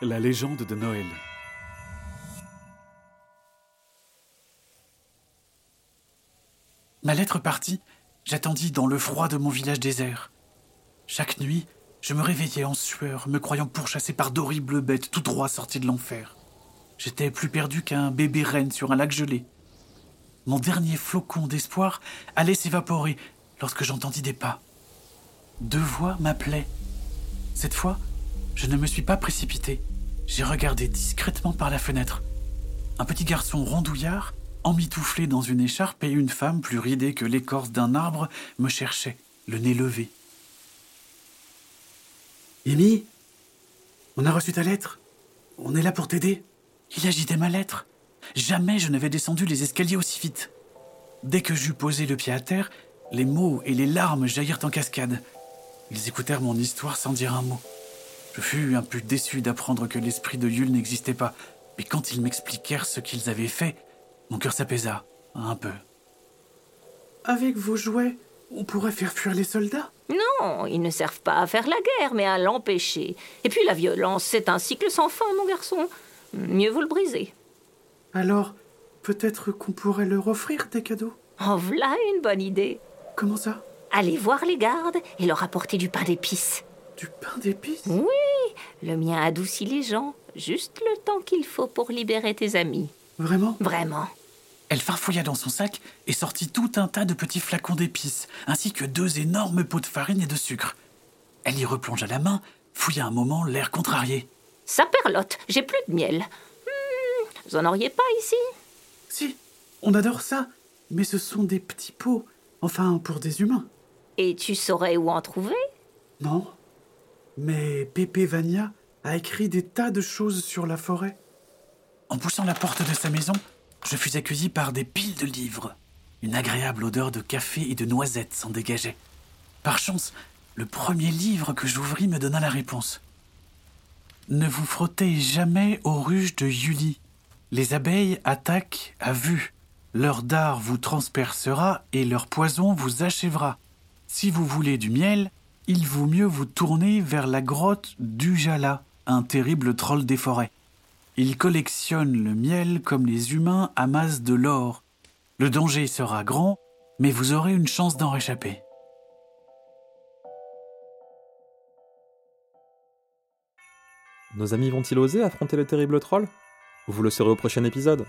La légende de Noël. Ma lettre partie, j'attendis dans le froid de mon village désert. Chaque nuit, je me réveillais en sueur, me croyant pourchassé par d'horribles bêtes tout droit sorties de l'enfer. J'étais plus perdu qu'un bébé reine sur un lac gelé. Mon dernier flocon d'espoir allait s'évaporer lorsque j'entendis des pas. Deux voix m'appelaient. Cette fois, je ne me suis pas précipité. J'ai regardé discrètement par la fenêtre. Un petit garçon rondouillard, emmitouflé dans une écharpe, et une femme plus ridée que l'écorce d'un arbre me cherchaient, le nez levé. Amy On a reçu ta lettre On est là pour t'aider Il agitait ma lettre. Jamais je n'avais descendu les escaliers aussi vite. Dès que j'eus posé le pied à terre, les mots et les larmes jaillirent en cascade. Ils écoutèrent mon histoire sans dire un mot. Je fus un peu déçu d'apprendre que l'esprit de Yule n'existait pas, mais quand ils m'expliquèrent ce qu'ils avaient fait, mon cœur s'apaisa, un peu. Avec vos jouets, on pourrait faire fuir les soldats? Non, ils ne servent pas à faire la guerre, mais à l'empêcher. Et puis la violence, c'est un cycle sans fin, mon garçon. Mieux vaut le briser. Alors, peut-être qu'on pourrait leur offrir des cadeaux? Oh, voilà une bonne idée. Comment ça? Allez voir les gardes et leur apporter du pain d'épices. Du pain d'épices? Oui, le mien adoucit les gens. Juste le temps qu'il faut pour libérer tes amis. Vraiment? Vraiment. Elle farfouilla dans son sac et sortit tout un tas de petits flacons d'épices, ainsi que deux énormes pots de farine et de sucre. Elle y replongea la main, fouilla un moment l'air contrarié. Ça perlote, j'ai plus de miel. Hmm, vous en auriez pas ici? Si, on adore ça, mais ce sont des petits pots, enfin pour des humains. Et tu saurais où en trouver? Non, mais Pépé Vania a écrit des tas de choses sur la forêt. En poussant la porte de sa maison, je fus accueilli par des piles de livres. Une agréable odeur de café et de noisettes s'en dégageait. Par chance, le premier livre que j'ouvris me donna la réponse. Ne vous frottez jamais aux ruches de Yuli. Les abeilles attaquent à vue. Leur dard vous transpercera et leur poison vous achèvera. Si vous voulez du miel, il vaut mieux vous tourner vers la grotte d'Ujala, un terrible troll des forêts. Il collectionne le miel comme les humains amassent de l'or. Le danger sera grand, mais vous aurez une chance d'en réchapper. Nos amis vont-ils oser affronter le terrible troll? Vous le saurez au prochain épisode.